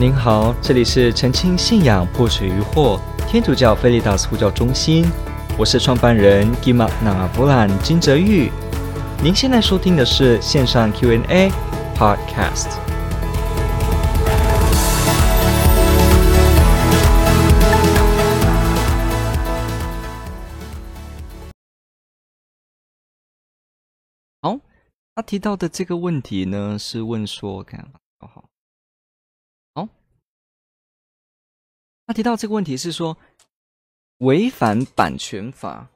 您好，这里是澄清信仰破除疑惑天主教菲利达斯呼叫中心，我是创办人吉玛那弗兰金泽玉。您现在收听的是线上 Q&A Podcast。好，他提到的这个问题呢，是问说，看，他提到这个问题是说，违反版权法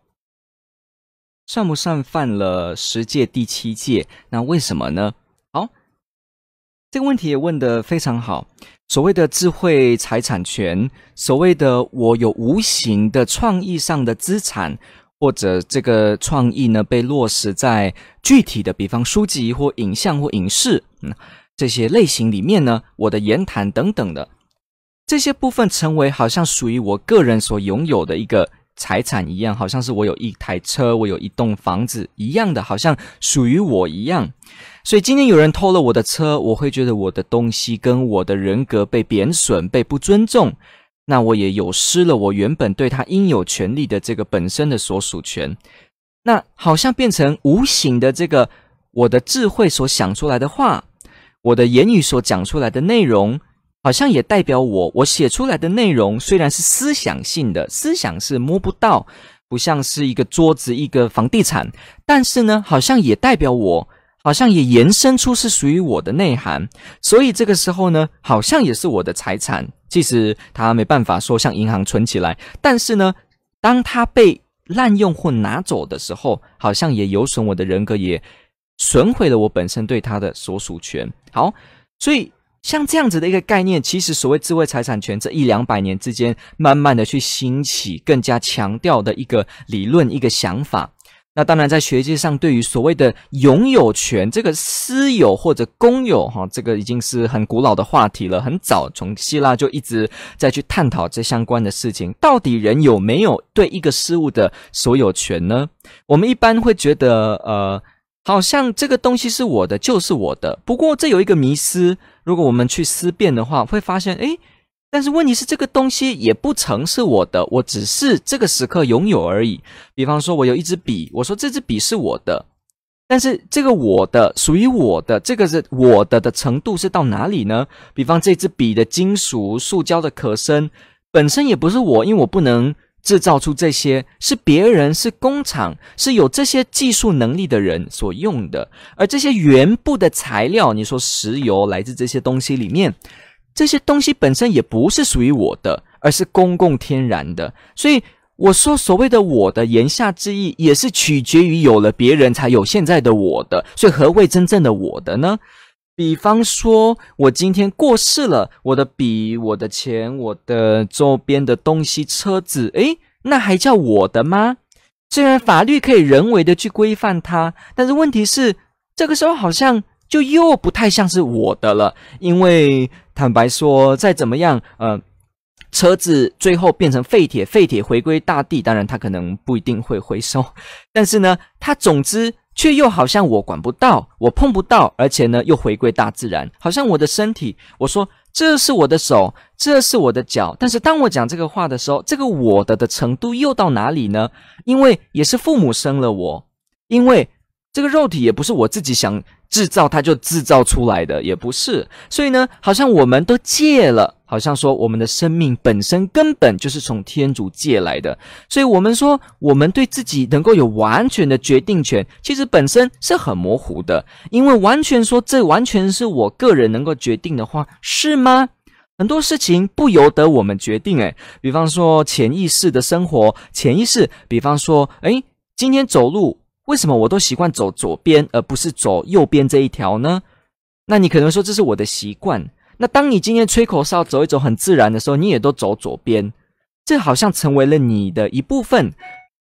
算不算犯了十诫第七诫？那为什么呢？好，这个问题也问得非常好。所谓的智慧财产权，所谓的我有无形的创意上的资产，或者这个创意呢被落实在具体的，比方书籍或影像或影视，嗯，这些类型里面呢，我的言谈等等的。这些部分成为好像属于我个人所拥有的一个财产一样，好像是我有一台车，我有一栋房子一样的，好像属于我一样。所以今天有人偷了我的车，我会觉得我的东西跟我的人格被贬损、被不尊重，那我也有失了我原本对他应有权利的这个本身的所属权。那好像变成无形的这个我的智慧所想出来的话，我的言语所讲出来的内容。好像也代表我，我写出来的内容虽然是思想性的，思想是摸不到，不像是一个桌子、一个房地产，但是呢，好像也代表我，好像也延伸出是属于我的内涵，所以这个时候呢，好像也是我的财产，即使他没办法说向银行存起来，但是呢，当他被滥用或拿走的时候，好像也有损我的人格，也损毁了我本身对他的所属权。好，所以。像这样子的一个概念，其实所谓智慧财产权，这一两百年之间，慢慢的去兴起，更加强调的一个理论、一个想法。那当然，在学界上，对于所谓的拥有权，这个私有或者公有，哈，这个已经是很古老的话题了。很早从希腊就一直在去探讨这相关的事情。到底人有没有对一个事物的所有权呢？我们一般会觉得，呃。好像这个东西是我的，就是我的。不过这有一个迷思，如果我们去思辨的话，会发现，诶，但是问题是这个东西也不曾是我的，我只是这个时刻拥有而已。比方说，我有一支笔，我说这支笔是我的，但是这个我的属于我的，这个是我的的程度是到哪里呢？比方这支笔的金属、塑胶的壳身本身也不是我，因为我不能。制造出这些是别人，是工厂，是有这些技术能力的人所用的。而这些原部的材料，你说石油来自这些东西里面，这些东西本身也不是属于我的，而是公共天然的。所以我说所谓的我的言下之意，也是取决于有了别人才有现在的我的。所以何谓真正的我的呢？比方说，我今天过世了，我的笔、我的钱、我的周边的东西、车子，诶，那还叫我的吗？虽然法律可以人为的去规范它，但是问题是，这个时候好像就又不太像是我的了。因为坦白说，再怎么样，呃，车子最后变成废铁，废铁回归大地，当然它可能不一定会回收，但是呢，它总之。却又好像我管不到，我碰不到，而且呢又回归大自然，好像我的身体，我说这是我的手，这是我的脚，但是当我讲这个话的时候，这个我的的程度又到哪里呢？因为也是父母生了我，因为这个肉体也不是我自己想制造它就制造出来的，也不是，所以呢，好像我们都借了。好像说我们的生命本身根本就是从天主借来的，所以我们说我们对自己能够有完全的决定权，其实本身是很模糊的。因为完全说这完全是我个人能够决定的话，是吗？很多事情不由得我们决定。诶，比方说潜意识的生活，潜意识，比方说，诶，今天走路为什么我都习惯走左边而不是走右边这一条呢？那你可能说这是我的习惯。那当你今天吹口哨走一走很自然的时候，你也都走左边，这好像成为了你的一部分，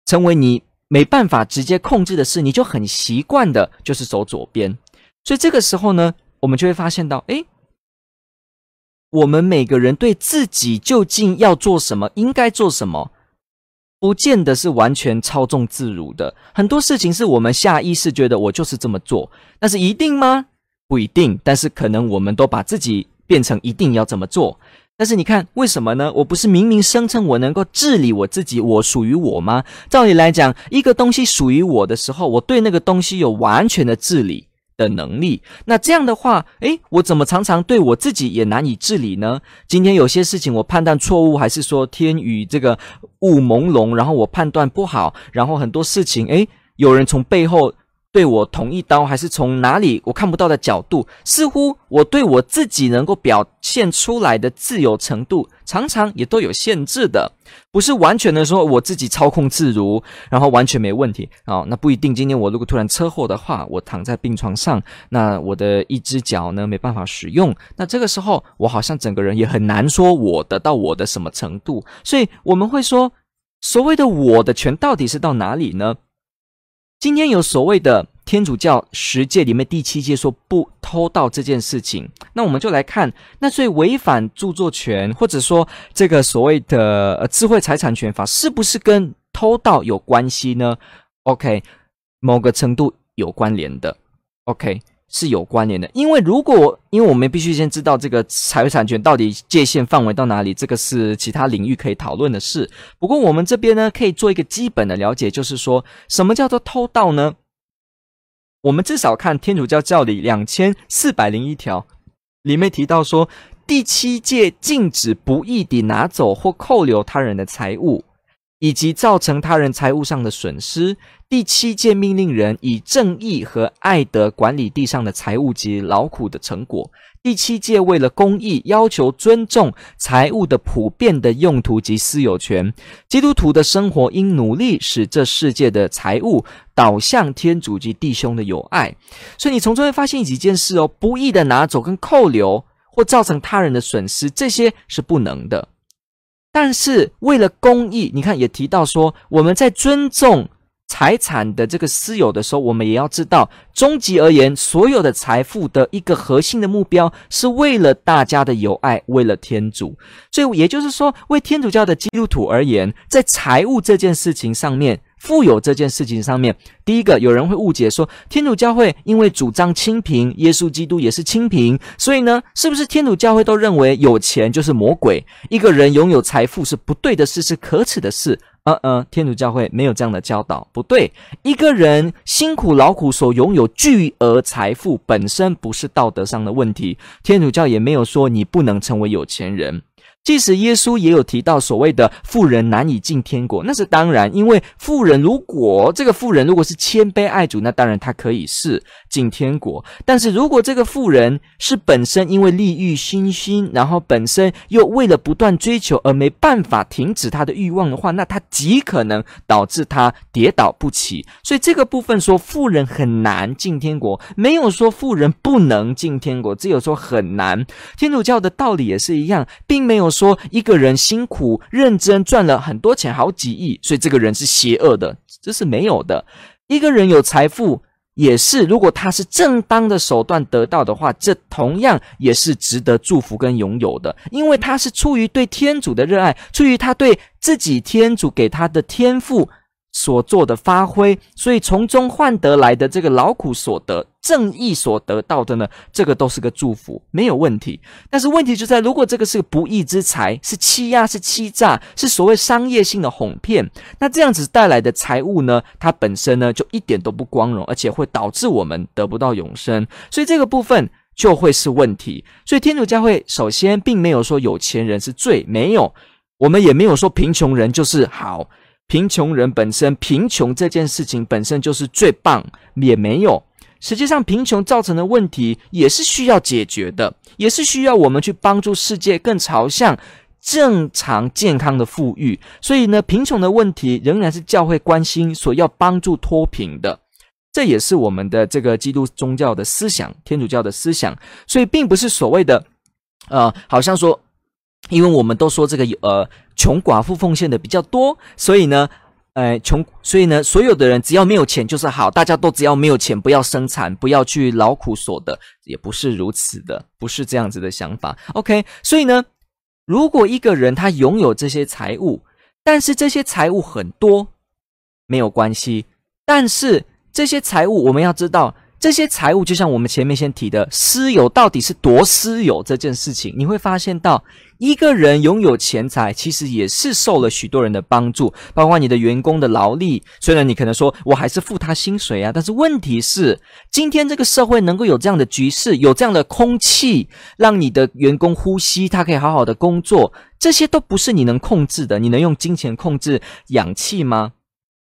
成为你没办法直接控制的事，你就很习惯的就是走左边。所以这个时候呢，我们就会发现到，诶，我们每个人对自己究竟要做什么，应该做什么，不见得是完全操纵自如的。很多事情是我们下意识觉得我就是这么做，但是一定吗？不一定，但是可能我们都把自己变成一定要这么做。但是你看，为什么呢？我不是明明声称我能够治理我自己，我属于我吗？照理来讲，一个东西属于我的时候，我对那个东西有完全的治理的能力。那这样的话，诶，我怎么常常对我自己也难以治理呢？今天有些事情我判断错误，还是说天与这个雾朦胧，然后我判断不好，然后很多事情，诶，有人从背后。对我捅一刀，还是从哪里我看不到的角度，似乎我对我自己能够表现出来的自由程度，常常也都有限制的，不是完全的说我自己操控自如，然后完全没问题啊、哦。那不一定。今天我如果突然车祸的话，我躺在病床上，那我的一只脚呢没办法使用，那这个时候我好像整个人也很难说我得到我的什么程度。所以我们会说，所谓的我的权到底是到哪里呢？今天有所谓的天主教十诫里面第七诫说不偷盗这件事情，那我们就来看，那所以违反著作权或者说这个所谓的呃智慧财产权法是不是跟偷盗有关系呢？OK，某个程度有关联的，OK。是有关联的，因为如果因为我们必须先知道这个财产权到底界限范围到哪里，这个是其他领域可以讨论的事。不过我们这边呢，可以做一个基本的了解，就是说什么叫做偷盗呢？我们至少看天主教教理两千四百零一条里面提到说，第七诫禁止不义地拿走或扣留他人的财物。以及造成他人财物上的损失。第七诫命令人以正义和爱德管理地上的财物及劳苦的成果。第七诫为了公义，要求尊重财物的普遍的用途及私有权。基督徒的生活应努力使这世界的财物导向天主及弟兄的友爱。所以你从中会发现几件事哦：不义的拿走跟扣留，或造成他人的损失，这些是不能的。但是为了公益，你看也提到说，我们在尊重财产的这个私有的时候，我们也要知道，终极而言，所有的财富的一个核心的目标是为了大家的友爱，为了天主。所以也就是说，为天主教的基督徒而言，在财务这件事情上面。富有这件事情上面，第一个有人会误解说，天主教会因为主张清贫，耶稣基督也是清贫，所以呢，是不是天主教会都认为有钱就是魔鬼？一个人拥有财富是不对的事，是可耻的事。呃呃，天主教会没有这样的教导，不对。一个人辛苦劳苦所拥有巨额财富本身不是道德上的问题，天主教也没有说你不能成为有钱人。即使耶稣也有提到所谓的富人难以进天国，那是当然，因为富人如果这个富人如果是谦卑爱主，那当然他可以是进天国。但是如果这个富人是本身因为利欲熏心，然后本身又为了不断追求而没办法停止他的欲望的话，那他极可能导致他跌倒不起。所以这个部分说富人很难进天国，没有说富人不能进天国，只有说很难。天主教的道理也是一样，并没有。说一个人辛苦认真赚了很多钱，好几亿，所以这个人是邪恶的，这是没有的。一个人有财富，也是如果他是正当的手段得到的话，这同样也是值得祝福跟拥有的，因为他是出于对天主的热爱，出于他对自己天主给他的天赋。所做的发挥，所以从中换得来的这个劳苦所得、正义所得到的呢，这个都是个祝福，没有问题。但是问题就在，如果这个是不义之财，是欺压、是欺诈，是所谓商业性的哄骗，那这样子带来的财物呢，它本身呢就一点都不光荣，而且会导致我们得不到永生，所以这个部分就会是问题。所以天主教会首先并没有说有钱人是罪，没有，我们也没有说贫穷人就是好。贫穷人本身，贫穷这件事情本身就是最棒，也没有。实际上，贫穷造成的问题也是需要解决的，也是需要我们去帮助世界更朝向正常健康的富裕。所以呢，贫穷的问题仍然是教会关心所要帮助脱贫的，这也是我们的这个基督宗教的思想，天主教的思想。所以，并不是所谓的，呃，好像说。因为我们都说这个呃穷寡妇奉献的比较多，所以呢，呃穷，所以呢，所有的人只要没有钱就是好，大家都只要没有钱，不要生产，不要去劳苦所得，也不是如此的，不是这样子的想法。OK，所以呢，如果一个人他拥有这些财物，但是这些财物很多，没有关系，但是这些财物我们要知道。这些财物就像我们前面先提的，私有到底是多私有这件事情，你会发现到。一个人拥有钱财，其实也是受了许多人的帮助，包括你的员工的劳力。虽然你可能说我还是付他薪水啊，但是问题是，今天这个社会能够有这样的局势，有这样的空气，让你的员工呼吸，他可以好好的工作，这些都不是你能控制的。你能用金钱控制氧气吗？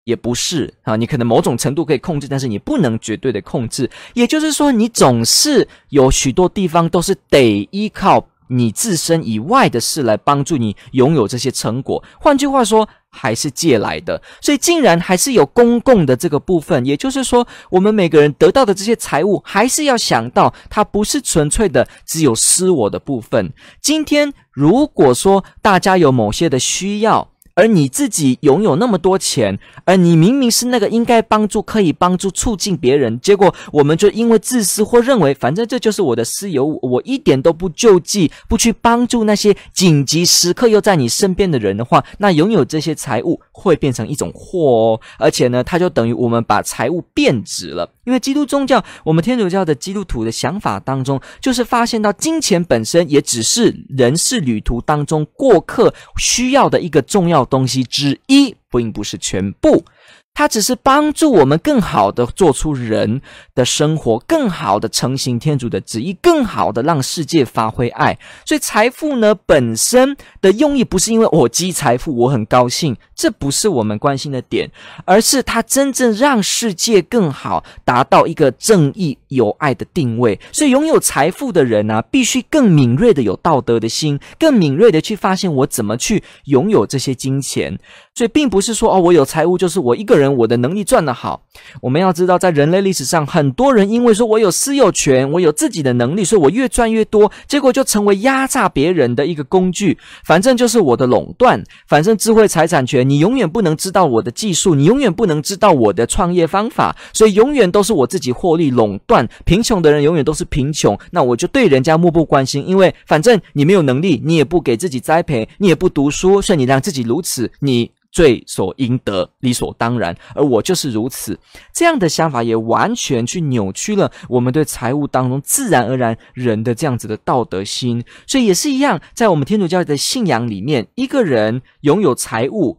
也不是啊，你可能某种程度可以控制，但是你不能绝对的控制。也就是说，你总是有许多地方都是得依靠。你自身以外的事来帮助你拥有这些成果，换句话说，还是借来的，所以竟然还是有公共的这个部分。也就是说，我们每个人得到的这些财物，还是要想到它不是纯粹的只有私我的部分。今天如果说大家有某些的需要，而你自己拥有那么多钱，而你明明是那个应该帮助、可以帮助、促进别人，结果我们就因为自私或认为反正这就是我的私有物，我一点都不救济，不去帮助那些紧急时刻又在你身边的人的话，那拥有这些财物会变成一种祸哦，而且呢，它就等于我们把财物变质了。因为基督宗教，我们天主教的基督徒的想法当中，就是发现到金钱本身也只是人世旅途当中过客需要的一个重要东西之一，并不是全部。它只是帮助我们更好的做出人的生活，更好的成行天主的旨意，更好的让世界发挥爱。所以财富呢，本身的用意不是因为我积财富我很高兴，这不是我们关心的点，而是它真正让世界更好，达到一个正义有爱的定位。所以拥有财富的人呢、必须更敏锐的有道德的心，更敏锐的去发现我怎么去拥有这些金钱。所以并不是说哦，我有财物就是我一个人，人我的能力赚得好。我们要知道，在人类历史上，很多人因为说我有私有权，我有自己的能力，所以我越赚越多，结果就成为压榨别人的一个工具。反正就是我的垄断，反正智慧财产权，你永远不能知道我的技术，你永远不能知道我的创业方法，所以永远都是我自己获利垄断。贫穷的人永远都是贫穷，那我就对人家漠不关心，因为反正你没有能力，你也不给自己栽培，你也不读书，所以你让自己如此，你。罪所应得，理所当然，而我就是如此。这样的想法也完全去扭曲了我们对财物当中自然而然人的这样子的道德心。所以也是一样，在我们天主教的信仰里面，一个人拥有财物，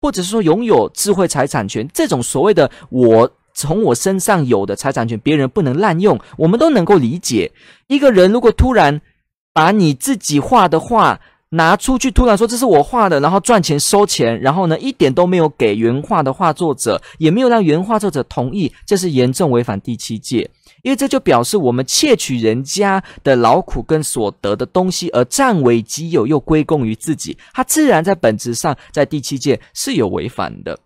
或者是说拥有智慧财产权，这种所谓的我从我身上有的财产权，别人不能滥用，我们都能够理解。一个人如果突然把你自己画的画，拿出去，突然说这是我画的，然后赚钱收钱，然后呢，一点都没有给原画的画作者，也没有让原画作者同意，这是严重违反第七戒，因为这就表示我们窃取人家的劳苦跟所得的东西而占为己有，又归功于自己，它自然在本质上在第七戒是有违反的。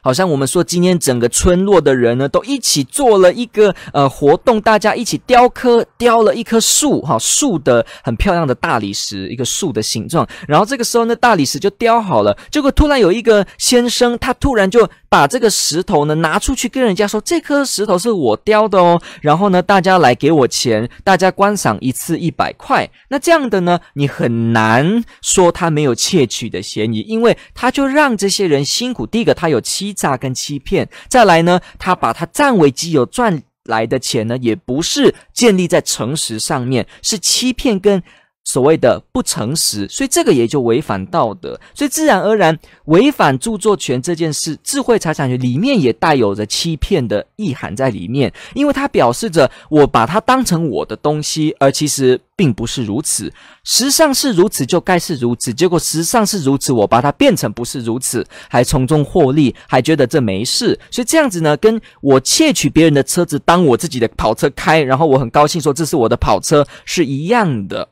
好像我们说，今天整个村落的人呢，都一起做了一个呃活动，大家一起雕刻，雕了一棵树，哈，树的很漂亮的大理石，一个树的形状。然后这个时候呢，大理石就雕好了。结果突然有一个先生，他突然就把这个石头呢拿出去跟人家说：“这颗石头是我雕的哦。”然后呢，大家来给我钱，大家观赏一次一百块。那这样的呢，你很难说他没有窃取的嫌疑，因为他就让这些人辛苦。第一个，他有欺诈跟欺骗，再来呢，他把他占为己有赚来的钱呢，也不是建立在诚实上面，是欺骗跟。所谓的不诚实，所以这个也就违反道德，所以自然而然违反著作权这件事，智慧财产权里面也带有着欺骗的意涵在里面，因为它表示着我把它当成我的东西，而其实并不是如此，实上是如此就该是如此，结果实上是如此，我把它变成不是如此，还从中获利，还觉得这没事，所以这样子呢，跟我窃取别人的车子当我自己的跑车开，然后我很高兴说这是我的跑车是一样的。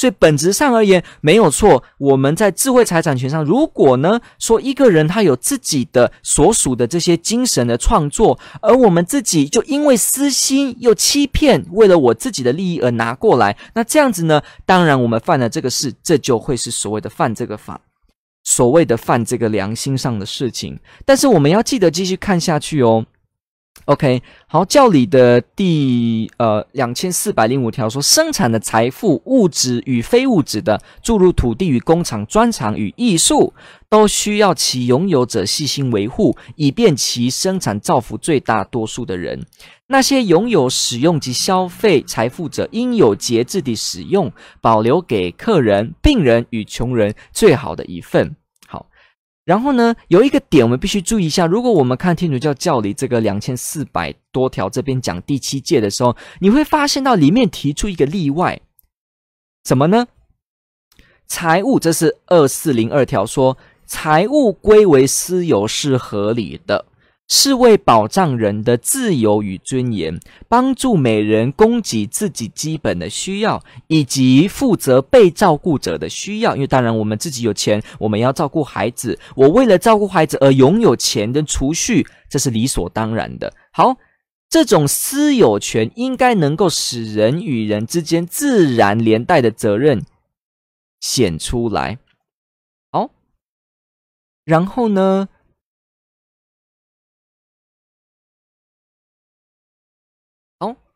所以本质上而言没有错。我们在智慧财产权上，如果呢说一个人他有自己的所属的这些精神的创作，而我们自己就因为私心又欺骗，为了我自己的利益而拿过来，那这样子呢，当然我们犯了这个事，这就会是所谓的犯这个法，所谓的犯这个良心上的事情。但是我们要记得继续看下去哦。OK，好，教理的第呃两千四百零五条说，生产的财富、物质与非物质的，注入土地与工厂、专长与艺术，都需要其拥有者细心维护，以便其生产造福最大多数的人。那些拥有、使用及消费财富者，应有节制地使用，保留给客人、病人与穷人最好的一份。然后呢，有一个点我们必须注意一下。如果我们看天主教教理这个两千四百多条这边讲第七诫的时候，你会发现到里面提出一个例外，什么呢？财务，这是二四零二条说，财务归为私有是合理的。是为保障人的自由与尊严，帮助每人供给自己基本的需要，以及负责被照顾者的需要。因为当然，我们自己有钱，我们要照顾孩子。我为了照顾孩子而拥有钱的储蓄，这是理所当然的。好，这种私有权应该能够使人与人之间自然连带的责任显出来。好，然后呢？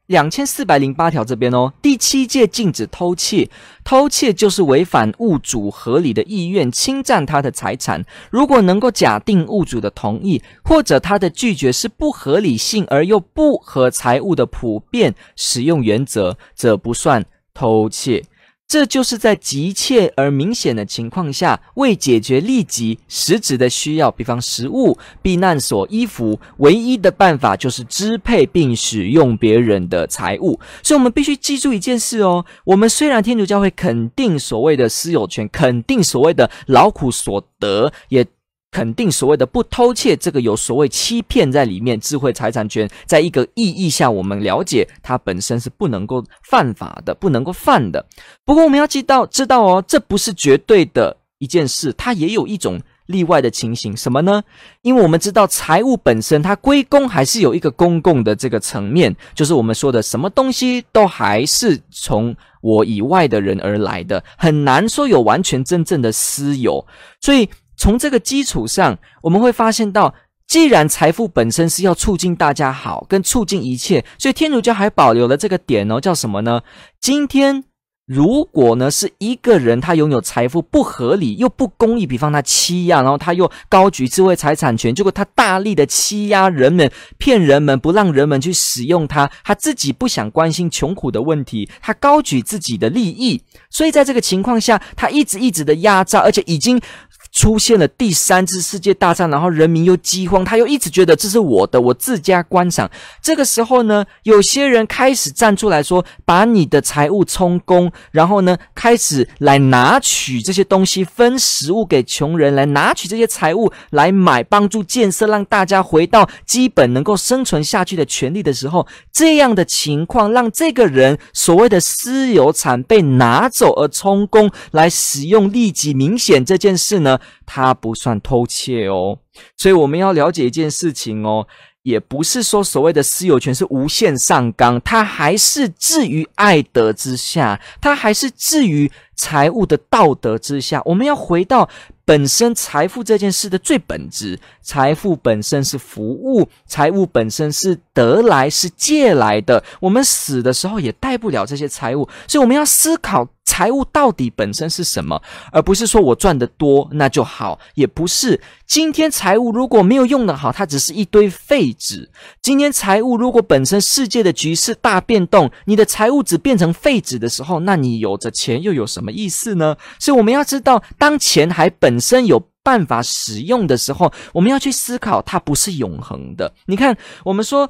两千四百零八条这边哦，第七诫禁止偷窃，偷窃就是违反物主合理的意愿，侵占他的财产。如果能够假定物主的同意，或者他的拒绝是不合理性而又不合财物的普遍使用原则，则不算偷窃。这就是在急切而明显的情况下，为解决立即实质的需要，比方食物、避难所、衣服，唯一的办法就是支配并使用别人的财物。所以，我们必须记住一件事哦：我们虽然天主教会肯定所谓的私有权，肯定所谓的劳苦所得，也。肯定所谓的不偷窃，这个有所谓欺骗在里面。智慧财产权在一个意义下，我们了解它本身是不能够犯法的，不能够犯的。不过我们要知道，知道哦，这不是绝对的一件事，它也有一种例外的情形。什么呢？因为我们知道财物本身它归公还是有一个公共的这个层面，就是我们说的什么东西都还是从我以外的人而来的，很难说有完全真正的私有，所以。从这个基础上，我们会发现到，既然财富本身是要促进大家好，跟促进一切，所以天主教还保留了这个点哦，叫什么呢？今天如果呢是一个人他拥有财富不合理又不公义，比方他欺压，然后他又高举智慧财产权，结果他大力的欺压人们，骗人们，不让人们去使用它，他自己不想关心穷苦的问题，他高举自己的利益，所以在这个情况下，他一直一直的压榨，而且已经。出现了第三次世界大战，然后人民又饥荒，他又一直觉得这是我的，我自家观赏。这个时候呢，有些人开始站出来说：“把你的财物充公，然后呢，开始来拿取这些东西，分食物给穷人，来拿取这些财物来买帮助建设，让大家回到基本能够生存下去的权利的时候，这样的情况让这个人所谓的私有产被拿走而充公来使用，立即明显这件事呢。”它不算偷窃哦，所以我们要了解一件事情哦，也不是说所谓的私有权是无限上纲，它还是置于爱德之下，它还是置于财务的道德之下。我们要回到本身财富这件事的最本质，财富本身是服务，财务本身是得来是借来的，我们死的时候也带不了这些财物，所以我们要思考。财务到底本身是什么？而不是说我赚得多那就好，也不是。今天财务如果没有用的好，它只是一堆废纸。今天财务如果本身世界的局势大变动，你的财务只变成废纸的时候，那你有着钱又有什么什么意思呢？所以我们要知道，当钱还本身有办法使用的时候，我们要去思考，它不是永恒的。你看，我们说。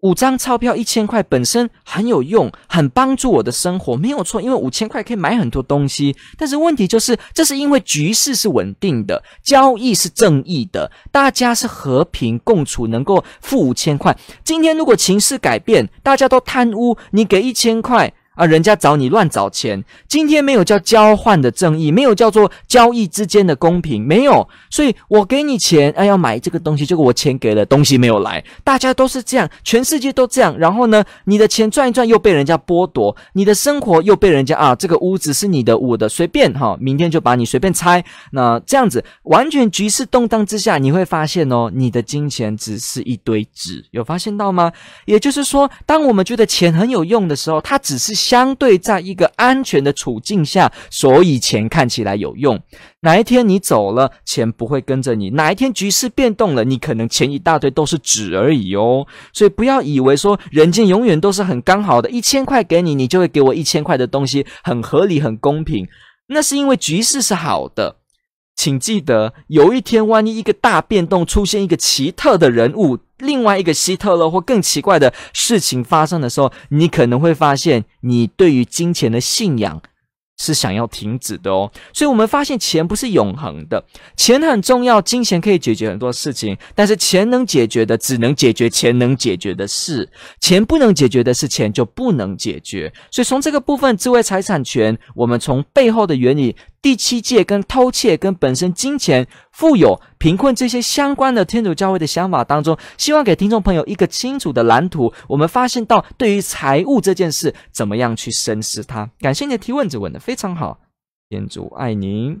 五张钞票一千块本身很有用，很帮助我的生活，没有错。因为五千块可以买很多东西，但是问题就是，这是因为局势是稳定的，交易是正义的，大家是和平共处，能够付五千块。今天如果情势改变，大家都贪污，你给一千块。啊，人家找你乱找钱，今天没有叫交换的正义，没有叫做交易之间的公平，没有。所以我给你钱，哎，要买这个东西，结果我钱给了，东西没有来。大家都是这样，全世界都这样。然后呢，你的钱赚一赚又被人家剥夺，你的生活又被人家啊，这个屋子是你的，我的随便哈，明天就把你随便拆。那这样子，完全局势动荡之下，你会发现哦，你的金钱只是一堆纸，有发现到吗？也就是说，当我们觉得钱很有用的时候，它只是。相对在一个安全的处境下，所以钱看起来有用。哪一天你走了，钱不会跟着你；哪一天局势变动了，你可能钱一大堆都是纸而已哦。所以不要以为说人间永远都是很刚好的，一千块给你，你就会给我一千块的东西，很合理、很公平。那是因为局势是好的。请记得，有一天万一一个大变动出现，一个奇特的人物。另外一个希特勒或更奇怪的事情发生的时候，你可能会发现，你对于金钱的信仰是想要停止的哦。所以，我们发现钱不是永恒的，钱很重要，金钱可以解决很多事情，但是钱能解决的只能解决钱能解决的事，钱不能解决的事，钱就不能解决。所以，从这个部分，智慧财产权，我们从背后的原理。第七戒跟偷窃跟本身金钱、富有、贫困这些相关的天主教会的想法当中，希望给听众朋友一个清楚的蓝图。我们发现到对于财务这件事，怎么样去深思它？感谢你的提问，者问的非常好。天主爱您。